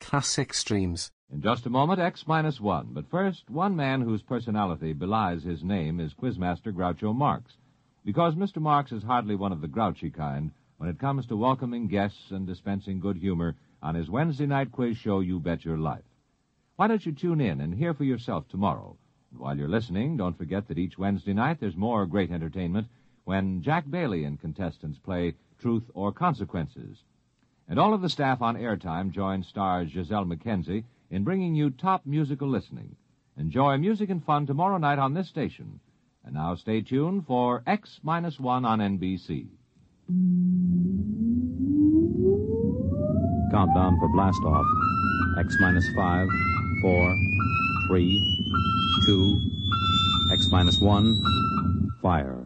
Classic streams. In just a moment, X minus one. But first, one man whose personality belies his name is Quizmaster Groucho Marx. Because Mr. Marx is hardly one of the grouchy kind when it comes to welcoming guests and dispensing good humor on his Wednesday night quiz show, You Bet Your Life. Why don't you tune in and hear for yourself tomorrow? And while you're listening, don't forget that each Wednesday night there's more great entertainment when Jack Bailey and contestants play Truth or Consequences. And all of the staff on airtime join stars Gisele MacKenzie in bringing you top musical listening. Enjoy music and fun tomorrow night on this station. And now stay tuned for X minus one on NBC. Countdown for blast off. X minus five, four, three, two, X minus one, fire.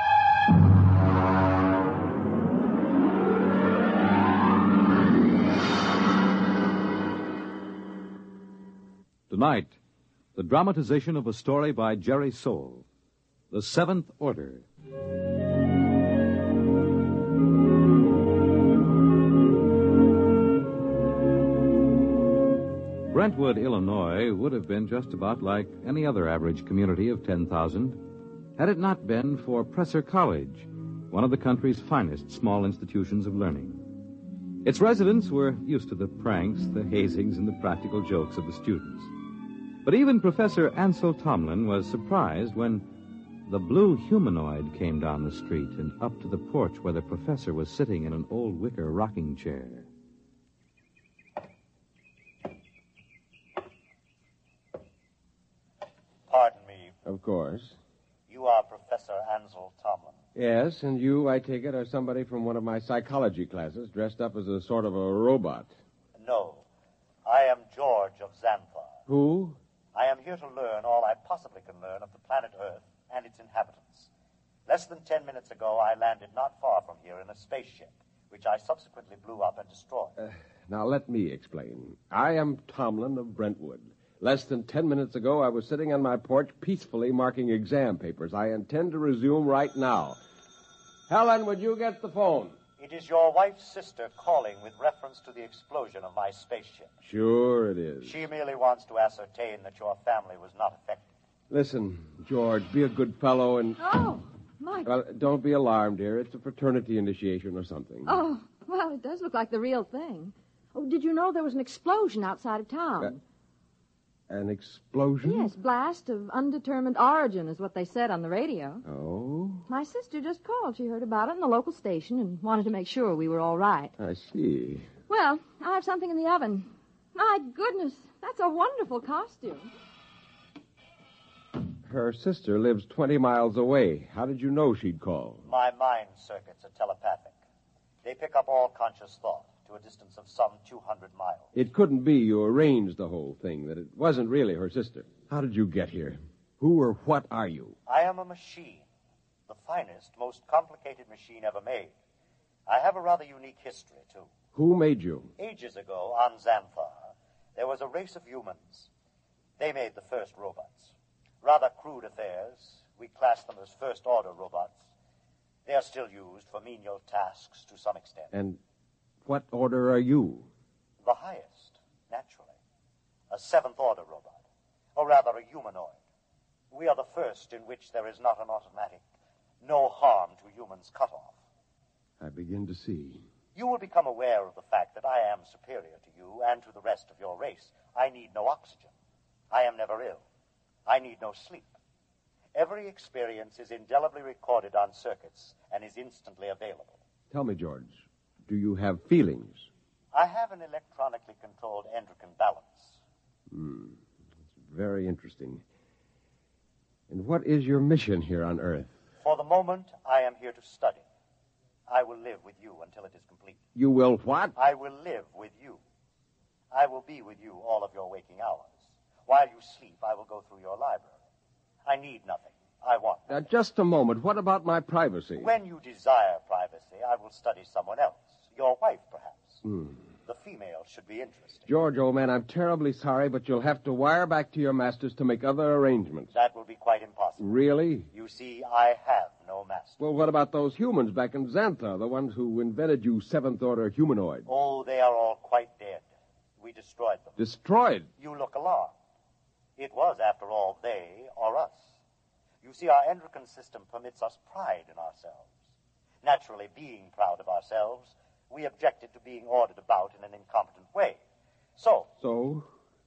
Tonight, the dramatization of a story by Jerry Sohl, The Seventh Order. Brentwood, Illinois would have been just about like any other average community of 10,000 had it not been for Presser College, one of the country's finest small institutions of learning. Its residents were used to the pranks, the hazings, and the practical jokes of the students. But even Professor Ansel Tomlin was surprised when the blue humanoid came down the street and up to the porch where the professor was sitting in an old wicker rocking chair. Pardon me. Of course. You are Professor Ansel Tomlin. Yes, and you, I take it, are somebody from one of my psychology classes dressed up as a sort of a robot. No. I am George of Xanthar. Who? I am here to learn all I possibly can learn of the planet Earth and its inhabitants. Less than ten minutes ago, I landed not far from here in a spaceship, which I subsequently blew up and destroyed. Uh, now, let me explain. I am Tomlin of Brentwood. Less than ten minutes ago, I was sitting on my porch peacefully marking exam papers. I intend to resume right now. Helen, would you get the phone? It is your wife's sister calling with reference to the explosion of my spaceship. Sure it is. She merely wants to ascertain that your family was not affected. Listen, George, be a good fellow and. Oh, my. Well, don't be alarmed, dear. It's a fraternity initiation or something. Oh, well, it does look like the real thing. Oh, did you know there was an explosion outside of town? Uh, An explosion? Yes, blast of undetermined origin is what they said on the radio. Oh, My sister just called. She heard about it in the local station and wanted to make sure we were all right. I see. Well, I have something in the oven. My goodness, that's a wonderful costume. Her sister lives 20 miles away. How did you know she'd call? My mind circuits are telepathic. They pick up all conscious thought to a distance of some 200 miles. It couldn't be you arranged the whole thing, that it wasn't really her sister. How did you get here? Who or what are you? I am a machine, the finest, most complicated machine ever made. I have a rather unique history, too. Who made you? Ages ago on Xanthar, there was a race of humans. They made the first robots. Rather crude affairs. We class them as first order robots. They are still used for menial tasks to some extent. And what order are you? The highest, naturally. A seventh order robot, or rather a humanoid. We are the first in which there is not an automatic, no harm to humans cutoff. I begin to see. You will become aware of the fact that I am superior to you and to the rest of your race. I need no oxygen. I am never ill. I need no sleep. Every experience is indelibly recorded on circuits and is instantly available. Tell me, George, do you have feelings? I have an electronically controlled endocrine balance. Hmm. It's very interesting. And what is your mission here on Earth? For the moment, I am here to study. I will live with you until it is complete. You will what? I will live with you. I will be with you all of your waking hours. While you sleep, I will go through your library. I need nothing. I want Now, just a moment. What about my privacy? When you desire privacy, I will study someone else. Your wife, perhaps. Hmm. The female should be interested. George, old man, I'm terribly sorry, but you'll have to wire back to your masters to make other arrangements. That will be quite impossible. Really? You see, I have no master. Well, what about those humans back in Xanthar, the ones who invented you seventh order humanoid? Oh, they are all quite dead. We destroyed them. Destroyed? You look alarmed. It was, after all, they or us. You see, our endocrine system permits us pride in ourselves. Naturally, being proud of ourselves, we objected to being ordered about in an incompetent way. So, So,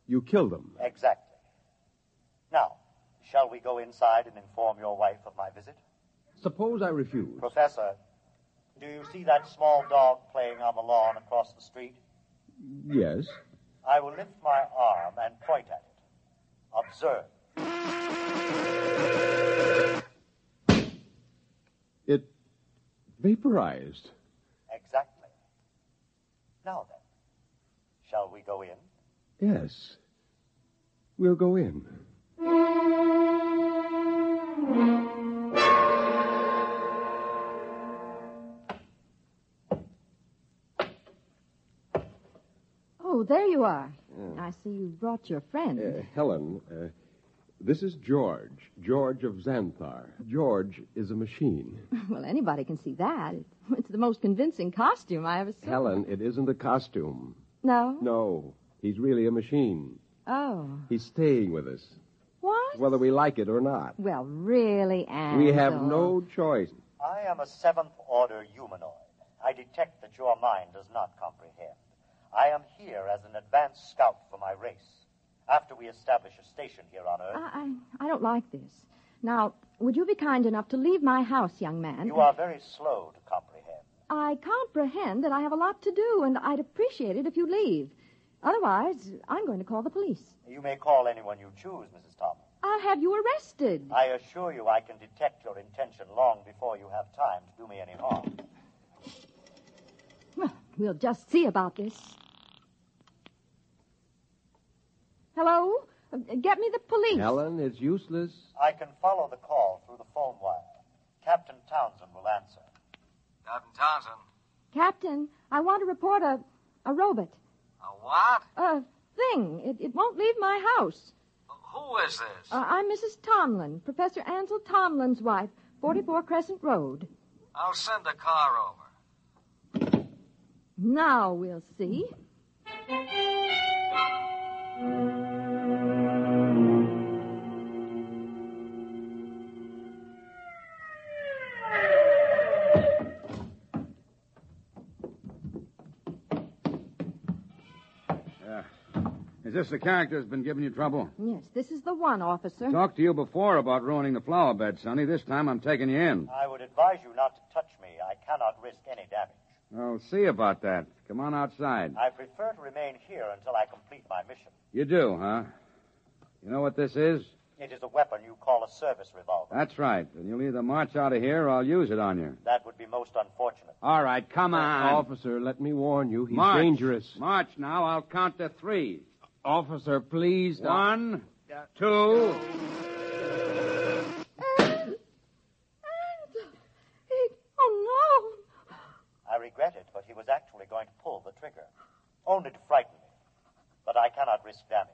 you killed them? exactly. Now, shall we go inside and inform your wife of my visit? Suppose I refuse. Professor, do you see that small dog playing on the lawn across the street? Yes. I will lift my arm and point at it. Observe. It vaporized. Exactly. Now then, shall we go in? Yes. We'll go in. Oh, there you are. I see you brought your friend. Uh, Helen, uh, this is George. George of Xanthar. George is a machine. Well, anybody can see that. It's the most convincing costume I ever saw. Helen, it isn't a costume. No? No, he's really a machine. Oh. He's staying with us, What? whether we like it or not. Well, really, Ansel. We have no choice. I am a seventh order humanoid. I detect that your mind does not comprehend. I am here as an advanced scout for my race. After we establish a station here on Earth, I, I, I don't like this. Now, would you be kind enough to leave my house, young man? you are very slow to comprehend. I comprehend that I have a lot to do, and I'd appreciate it if you leave. Otherwise, I'm going to call the police. You may call anyone you choose, Mrs. Thomas. I'll have you arrested. I assure you I can detect your intention long before you have time to do me any harm. Well, we'll just see about this. Hello? Uh, Get me the police. Helen, it's useless. I can follow the call through the phone wire. Captain Townsend will answer. Captain Townsend. Captain, I want to report a, a robot. A what? A thing. It, it won't leave my house. Who is this? Uh, I'm Mrs. Tomlin, Professor Ansel Tomlin's wife, 44 Crescent Road. I'll send a car over. Now we'll see. This the character that's been giving you trouble? Yes, this is the one, officer. Talked to you before about ruining the flower bed, Sonny. This time I'm taking you in. I would advise you not to touch me. I cannot risk any damage. I'll see about that. Come on outside. I prefer to remain here until I complete my mission. You do, huh? You know what this is? It is a weapon you call a service revolver. That's right. And you'll either march out of here or I'll use it on you. That would be most unfortunate. All right, come uh, on. Officer, let me warn you, he's March. dangerous. March now. I'll count to three. Officer, please. don't- One, two. Ansel! He, oh, no! I regret it, but he was actually going to pull the trigger. Only to frighten me. But I cannot risk damage.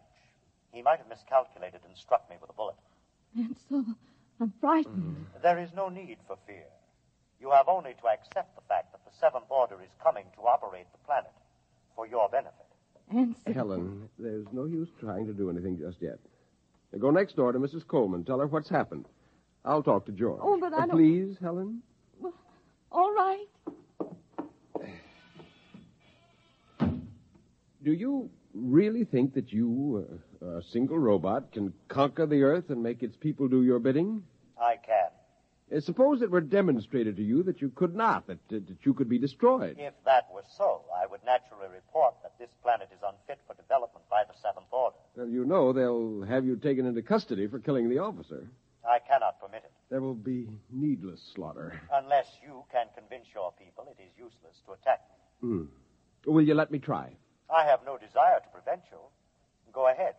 He might have miscalculated and struck me with a bullet. Ansel, I'm frightened. There is no need for fear. You have only to accept the fact that the Seventh Order is coming to operate the planet for your benefit. Anson. Helen, there's no use trying to do anything just yet. Now go next door to Mrs. Coleman. Tell her what's happened. I'll talk to George. Oh, but I Uh, don't- Please, Helen. All right. Do you really think that you, uh, a single robot, can conquer the Earth and make its people do your bidding? I can. Uh, suppose it were demonstrated to you that you could not, that, uh, that you could be destroyed. If that were so, I would naturally report that this planet is unfit for development by the Seventh Order. Well, you know they'll have you taken into custody for killing the officer. I cannot permit it. There will be needless slaughter. Unless you can convince your people it is useless to attack me. Hmm. Will you let me try? I have no desire to prevent you. Go ahead.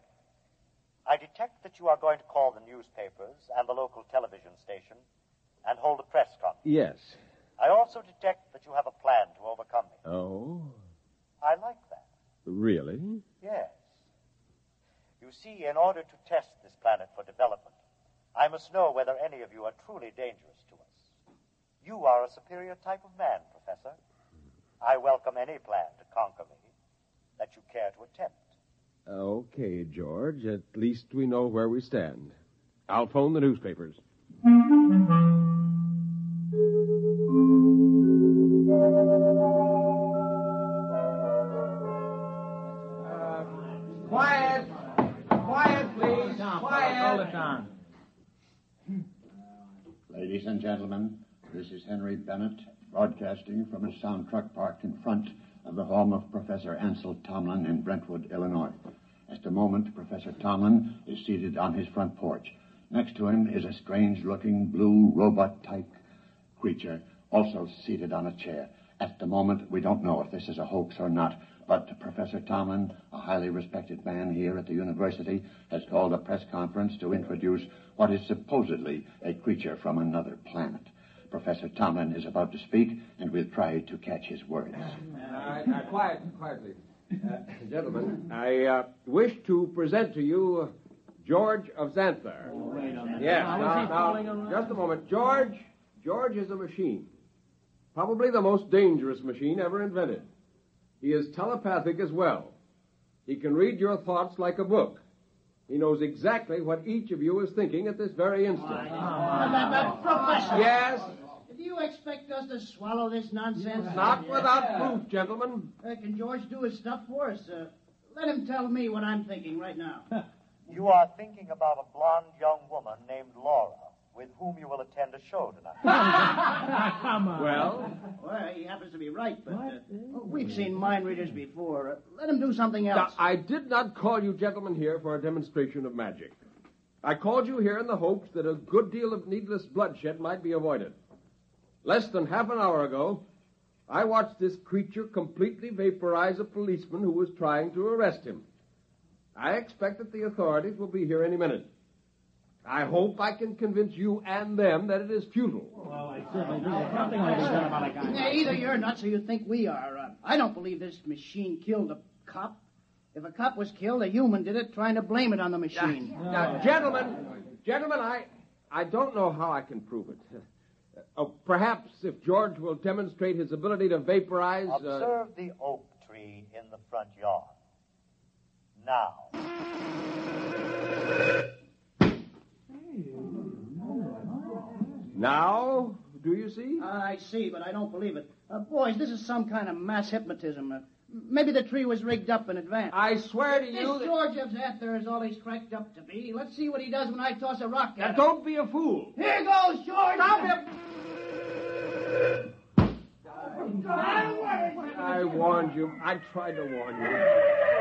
I detect that you are going to call the newspapers and the local television station and hold a press conference. Yes. I also detect that you have a plan to overcome me. Oh, I like. Really? Yes. You see, in order to test this planet for development, I must know whether any of you are truly dangerous to us. You are a superior type of man, Professor. I welcome any plan to conquer me that you care to attempt. Okay, George. At least we know where we stand. I'll phone the newspapers. Ladies and gentlemen, this is Henry Bennett, broadcasting from a sound truck parked in front of the home of Professor Ansel Tomlin in Brentwood, Illinois. At the moment, Professor Tomlin is seated on his front porch. Next to him is a strange looking blue robot type creature, also seated on a chair. At the moment, we don't know if this is a hoax or not, but Professor Tomlin, a highly respected man here at the university, has called a press conference to introduce what is supposedly a creature from another planet. Professor Tomlin is about to speak, and we'll try to catch his words. All right, now, quiet, quiet, please. Uh, gentlemen, I uh, wish to present to you uh, George of Xanthar. Wait a minute. Yes, Now, now, is he now, fooling around? just a moment. George, George is a machine. Probably the most dangerous machine ever invented. He is telepathic as well. He can read your thoughts like a book. He knows exactly what each of you is thinking at this very instant. Professor. Yes? Do you expect us to swallow this nonsense? Not without proof, gentlemen. Uh, can George do his stuff for us? Uh, let him tell me what I'm thinking right now. You are thinking about a blonde young woman named Laura, with whom you will attend a show tonight. Come on. Well? Well, he happens to be right, but uh, we've seen mind readers before. Uh, let him do something else. Now, I did not call you gentlemen here for a demonstration of magic. I called you here in the hopes that a good deal of needless bloodshed might be avoided. Less than half an hour ago, I watched this creature completely vaporize a policeman who was trying to arrest him. I expect that the authorities will be here any minute. I hope I can convince you and them that it is futile. Well, I certainly do. There's nothing like to about a guy. Yeah, either you're nuts or you think we are. Uh, I don't believe this machine killed a cop. If a cop was killed, a human did it, trying to blame it on the machine. Now, gentlemen, gentlemen, I, I don't know how I can prove it. Uh, perhaps if George will demonstrate his ability to vaporize. Uh, Observe the oak tree in the front yard. Now. Now, do you see? I see, but I don't believe it. Uh, boys, this is some kind of mass hypnotism. Uh, maybe the tree was rigged up in advance. I swear to This you. that- George of Xanthar is all he's cracked up to be. Let's see what he does when I toss a rock Now, at him. don't be a fool. Here goes, George! Stop him! I warned you. I tried to warn you.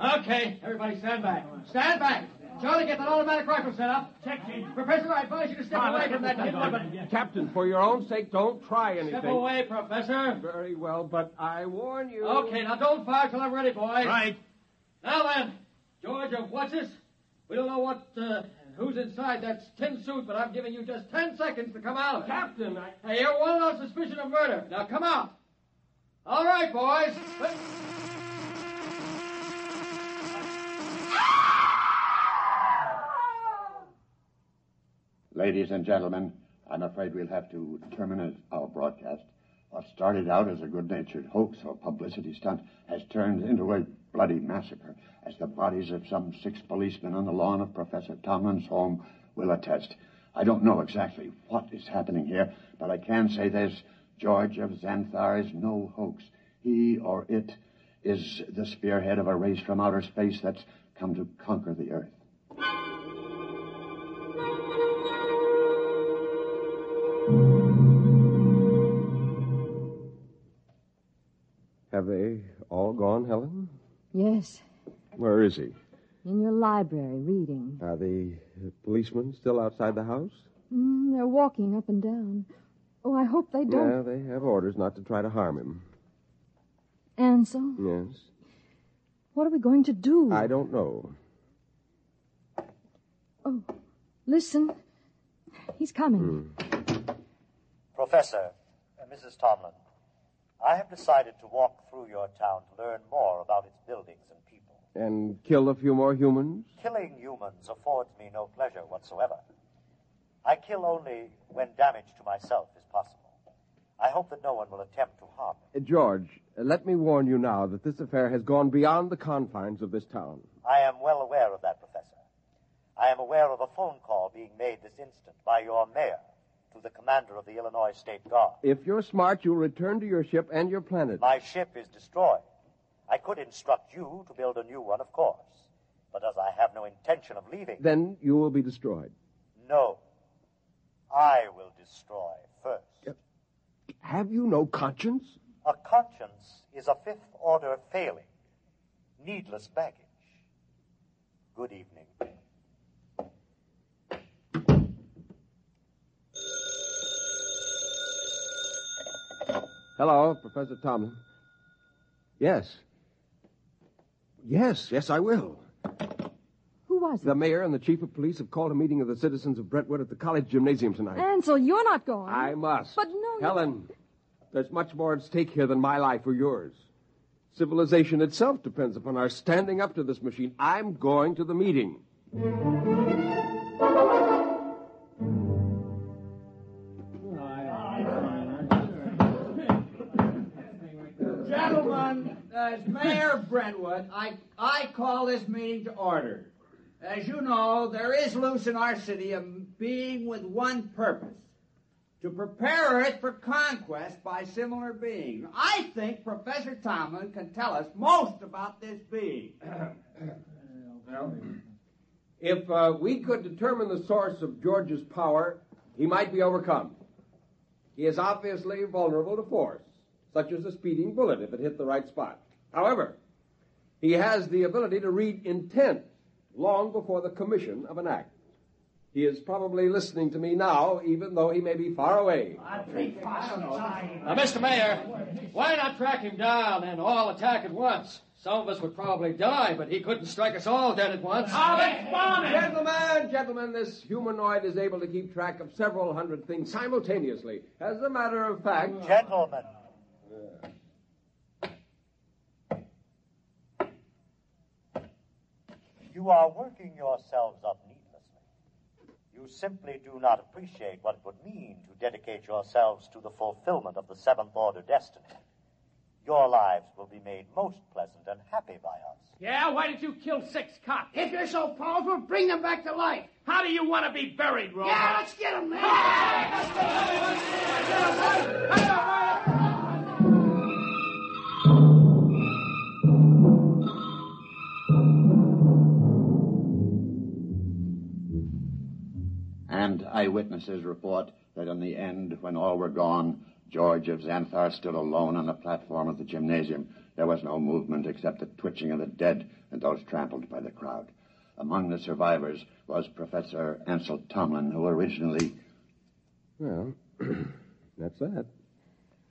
Okay, everybody stand back. Stand back. Charlie, get that automatic rifle set up. Check, Chief. Professor, I advise you to step away from that tin weapon. Captain, for your own sake, don't try anything. Step away, Professor. Very well, but I warn you. Okay, now don't fire till I'm ready, boys. Right. Now then, George of what's this? We don't know what, uh, who's inside that tin suit, but I'm giving you just ten seconds to come out. Captain, I... Hey, you're one on suspicion of murder. Now come out. All right, boys. Let- Ladies and gentlemen, I'm afraid we'll have to terminate our broadcast. What started out as a good natured hoax or publicity stunt has turned into a bloody massacre, as the bodies of some six policemen on the lawn of Professor Tomlin's home will attest. I don't know exactly what is happening here, but I can say this George of Xanthar is no hoax. He or it is the spearhead of a race from outer space that's come to conquer the earth. Have they all gone, Helen? Yes, Where is he? in your library, reading. Are the policemen still outside the house? Mm, they're walking up and down. Oh, I hope they don't. Yeah, they have orders not to try to harm him. Ansel, Yes. what are we going to do? I don't know. Oh, listen. He's coming. Professor, uh, Mrs. Tomlin, I have decided to walk through your town to learn more about its buildings and people. And kill a few more humans? Killing humans affords me no pleasure whatsoever. I kill only when damage to myself is possible. I hope that no one will attempt to harm me. Uh, George, uh, let me warn you now that this affair has gone beyond the confines of this town. I am well aware of that, Professor. I am aware of a phone call being made this instant by your mayor to the commander of the Illinois State Guard. If you're smart, you'll return to your ship and your planet. My ship is destroyed. I could instruct you to build a new one, of course. But as I have no intention of leaving, Then you will be destroyed. no. I will destroy first. Have you no conscience? A conscience is a fifth order failing. Needless baggage. Good evening. Hello, Professor Tomlin. Yes. Yes, yes, I will. Who was it? The mayor and the chief of police have called a meeting of the citizens of Brentwood at the college gymnasium tonight. Ansel, you're not going. I must. But no. Helen, there's much more at stake here than my life or yours. Civilization itself depends upon our standing up to this machine. I'm going to the meeting. Gentlemen, as Mayor of Brentwood, I, I call this meeting to order. As you know, there is loose in our city a being with one purpose to prepare it for conquest by similar beings. I think Professor Tomlin can tell us most about this being. Well, if uh, we could determine the source of George's power, he might be overcome. He is obviously vulnerable to force, such as a speeding bullet if it hit the right spot. However, he has the ability to read intent long before the commission of an act. He is probably listening to me now, even though he may be far away. Now, Mr. Mayor, why not track him down and all attack at once? Some of us would probably die, but he couldn't strike us all dead at once. Gentlemen, gentlemen, this humanoid is able to keep track of several hundred things simultaneously. As a matter of fact. Gentlemen. You are working yourselves up needlessly. You simply do not appreciate what it would mean to dedicate yourselves to the fulfillment of the seventh order destiny. Your lives will be made most pleasant and happy by us. Yeah, why did you kill six cops? If you're so powerful, bring them back to life. How do you want to be buried, Rover? Yeah, let's get them, man. And eyewitnesses report that in the end, when all were gone, George of Xanthar stood alone on the platform of the gymnasium. There was no movement except the twitching of the dead and those trampled by the crowd. Among the survivors was Professor Ansel Tomlin, who originally. Well, that's that.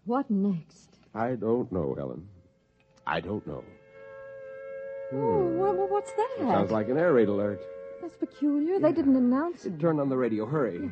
What next? I don't know, Helen. I don't know. Oh, well, well, what's that? It sounds like an air raid alert. That's peculiar. They didn't announce it. Turn on the radio. Hurry.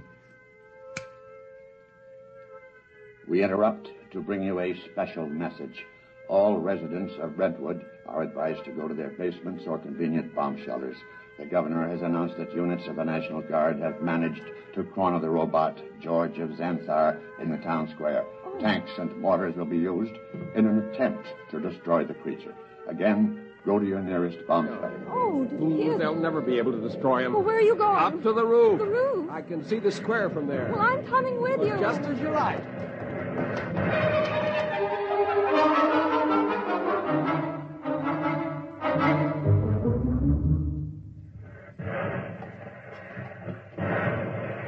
We interrupt to bring you a special message. All residents of Brentwood are advised to go to their basements or convenient bomb shelters. The governor has announced that units of the National Guard have managed to corner the robot, George of Xanthar, in the town square. Oh. Tanks and mortars will be used in an attempt to destroy the creature. Again, go to your nearest bomb shelter. Oh, did you They'll never be able to destroy him. Well, where are you going? Up to the roof. The roof? I can see the square from there. Well, I'm coming with you. Just as you like.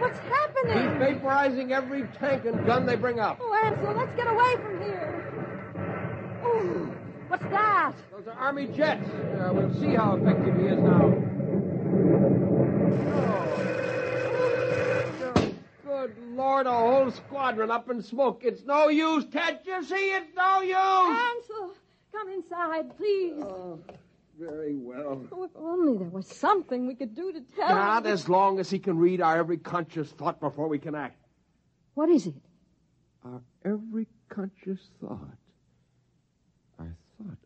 What's happening? He's vaporizing every tank and gun they bring up. Oh, Ansel, let's get away from here. Oh, what's that? Those are Army jets. Uh, we'll see how effective he is now. Oh, Good Lord, a whole squadron up in smoke. It's no use, Can't you see? It's no use. Ansel, come inside, please. Very well. Oh, if only there was something we could do to tell Not him. as long as he can read our every conscious thought before we can act. What is it? Our every conscious thought. I thought.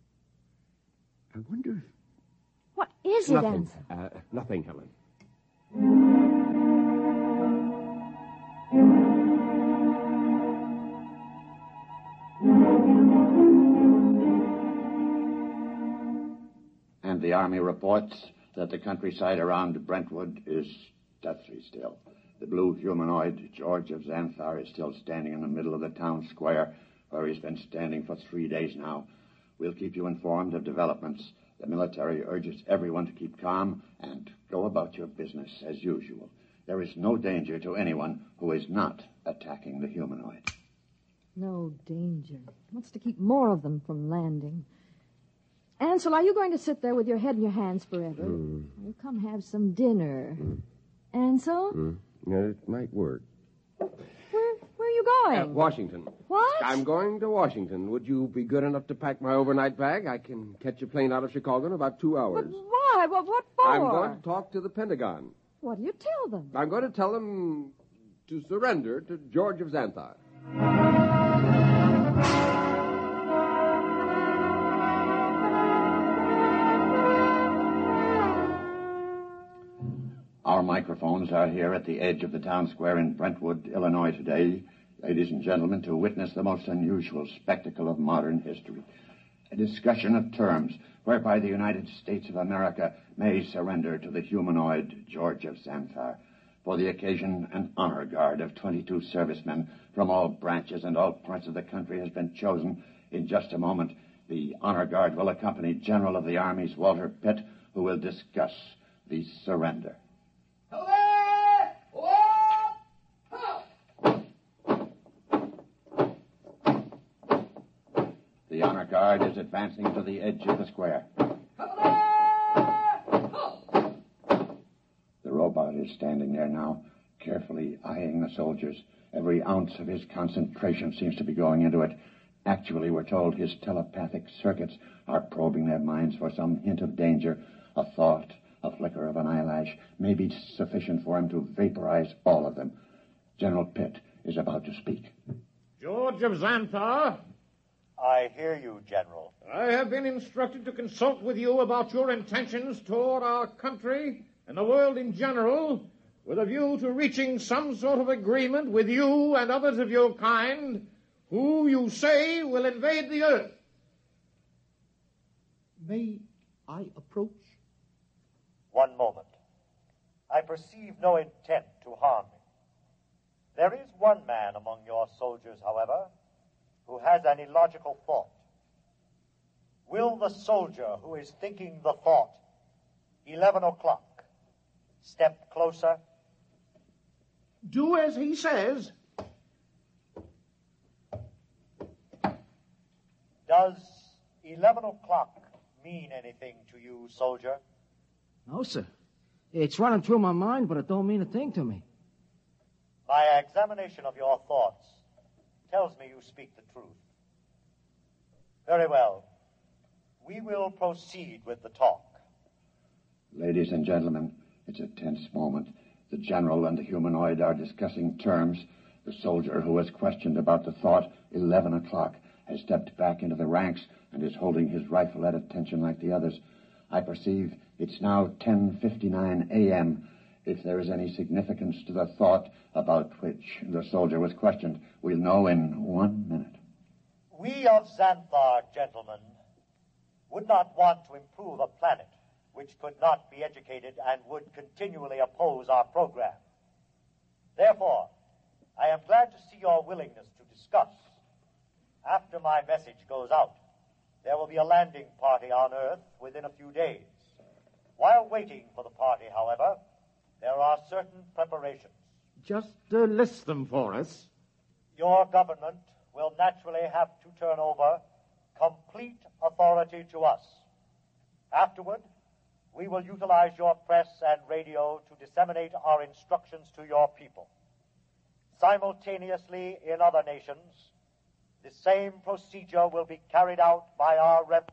I wonder if. What is it, nothing. Ansel? Uh, nothing, Helen. And the Army reports that the countryside around Brentwood is deathly still. The blue humanoid, George of Xanthar, is still standing in the middle of the town square, where he's been standing for three days now. We'll keep you informed of developments. The military urges everyone to keep calm and go about your business as usual. There is no danger to anyone who is not attacking the humanoid. No danger. He wants to keep more of them from landing. Ansel, are you going to sit there with your head in your hands forever? Mm. Well, come have some dinner. Ansel, Mm. Yeah, it might work. Where, where are you going? Uh, Washington. What? I'm going to Washington. Would you be good enough to pack my overnight bag? I can catch a plane out of Chicago in about two hours. But Why? What, what for? I'm going to talk to the Pentagon. What do you tell them? I'm going to tell them to surrender to George of Xanthar. Our microphones are here at the edge of the town square in Brentwood, Illinois today, ladies and gentlemen, to witness the most unusual spectacle of modern history. A discussion of terms whereby the United States of America may surrender to the humanoid George of Xanthar. For the occasion, an honor guard of 22 servicemen from all branches and all parts of the country has been chosen. In just a moment, the honor guard will accompany General of the Armies Walter Pitt, who will discuss the surrender. The honor guard is advancing to the edge of the square. The robot is standing there now, carefully eyeing the soldiers. Every ounce of his concentration seems to be going into it. Actually, we're told his telepathic circuits are probing their minds for some hint of danger. A thought, a flicker of an eyelash may be sufficient for him to vaporize all of them. General Pitt is about to speak. George of Xanthar, I hear you, General. I have been instructed to consult with you about your intentions toward our country and the world in general, with a view to reaching some sort of agreement with you and others of your kind who you say will invade the earth. May I approach? One moment. I perceive no intent to harm me. There is one man among your soldiers, however, who has an illogical thought. Will the soldier who is thinking the thought, 11 o'clock, step closer? Do as he says. Does 11 o'clock mean anything to you, soldier? No, sir. It's running through my mind, but it don't mean a thing to me. My examination of your thoughts tells me you speak the truth. Very well. We will proceed with the talk. Ladies and gentlemen, it's a tense moment. The general and the humanoid are discussing terms. The soldier who was questioned about the thought, 11 o'clock, has stepped back into the ranks and is holding his rifle at attention like the others. I perceive it's now 10.59 a.m. If there is any significance to the thought about which the soldier was questioned, we'll know in one minute. We of Xanthar, gentlemen, would not want to improve a planet which could not be educated and would continually oppose our program. Therefore, I am glad to see your willingness to discuss. After my message goes out, there will be a landing party on Earth within a few days. While waiting for the party, however, there are certain preparations. Just uh, list them for us. Your government will naturally have to turn over complete authority to us. Afterward, we will utilize your press and radio to disseminate our instructions to your people. Simultaneously, in other nations, the same procedure will be carried out by our rep.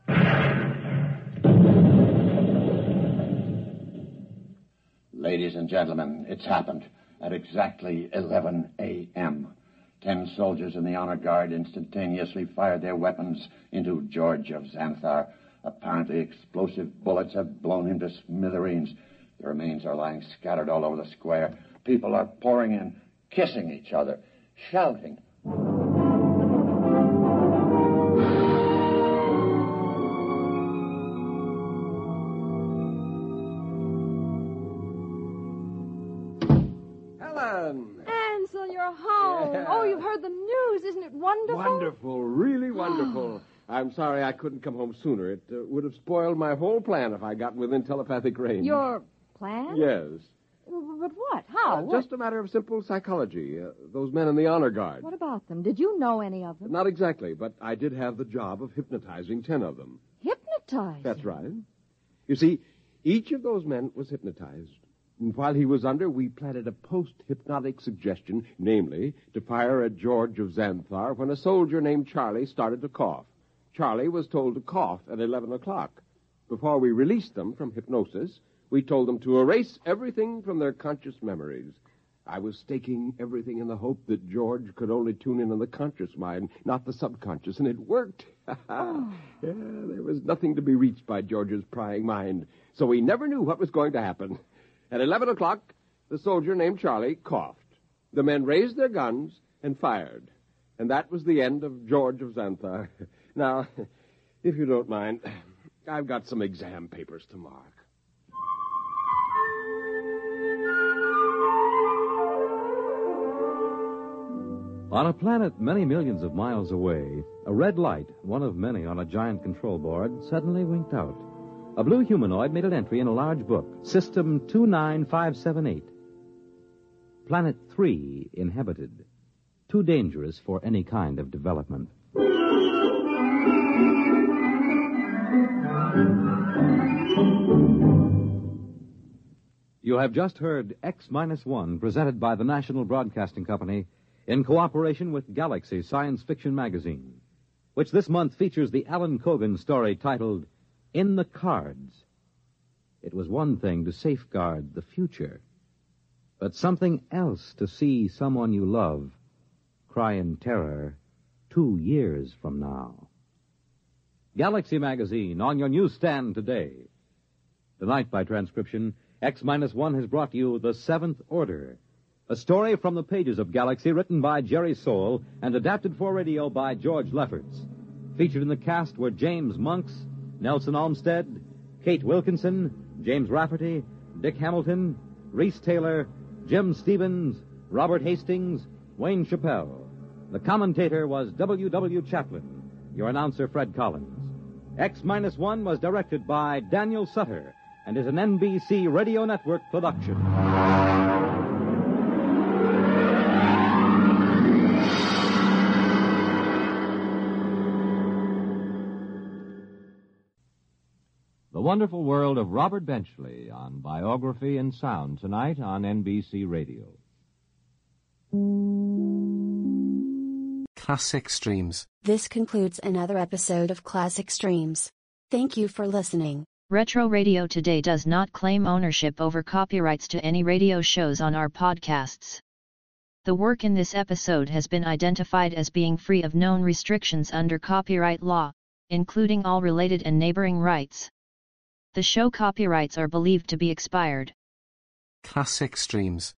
Ladies and gentlemen, it's happened at exactly 11 a.m. Ten soldiers in the honor guard instantaneously fired their weapons into George of Xanthar. Apparently, explosive bullets have blown him to smithereens. The remains are lying scattered all over the square. People are pouring in, kissing each other, shouting. Oh, you've heard the news. Isn't it wonderful? Wonderful, really wonderful. I'm sorry I couldn't come home sooner. It uh, would have spoiled my whole plan if I got within telepathic range. Your plan? Yes. W- But what? How? Uh, What? Just a matter of simple psychology. Uh, those men in the honor guard. What about them? Did you know any of them? Not exactly, but I did have the job of hypnotizing ten of them. Hypnotized. That's right. You see, each of those men was hypnotized. And while he was under, we planted a post hypnotic suggestion, namely, to fire at George of Xanthar when a soldier named Charlie started to cough. Charlie was told to cough at 11 o'clock. Before we released them from hypnosis, we told them to erase everything from their conscious memories. I was staking everything in the hope that George could only tune in on the conscious mind, not the subconscious, and it worked. Oh. Yeah, there was nothing to be reached by George's prying mind, so he never knew what was going to happen. At 11 o'clock, the soldier named Charlie coughed. The men raised their guns and fired. And that was the end of George of Xanthar. Now, if you don't mind, I've got some exam papers to mark. On a planet many millions of miles away, a red light, one of many on a giant control board, suddenly winked out. A blue humanoid made an entry in a large book, System 29578. Planet 3 inhabited. Too dangerous for any kind of development. You have just heard X Minus One, presented by the National Broadcasting Company in cooperation with Galaxy Science Fiction Magazine, which this month features the Alan Cogan story titled In the Cards. It was one thing to safeguard the future, but something else to see someone you love cry in terror two years from now. Galaxy Magazine on your newsstand today. Tonight, by transcription, X minus one has brought you The Seventh Order, a story from the pages of Galaxy written by Jerry Sohl and adapted for radio by George Lefferts. Featured in the cast were James Monks, Nelson Olmsted, Kate Wilkinson, James Rafferty, Dick Hamilton, Reese Taylor, Jim Stevens, Robert Hastings, Wayne Chappelle. The commentator was W. W. Chaplin. Your announcer, Fred Collins. X minus one was directed by Daniel Sutter and is an NBC Radio Network production. The The Wonderful World of Robert Benchley on Biography in Sound tonight on NBC Radio. Classic Streams. This concludes another episode of Classic Streams. Thank you for listening. Retro Radio Today does not claim ownership over copyrights to any radio shows on our podcasts. The work in this episode has been identified as being free of known restrictions under copyright law, including all related and neighboring rights. The show copyrights are believed to be expired. Classic Streams.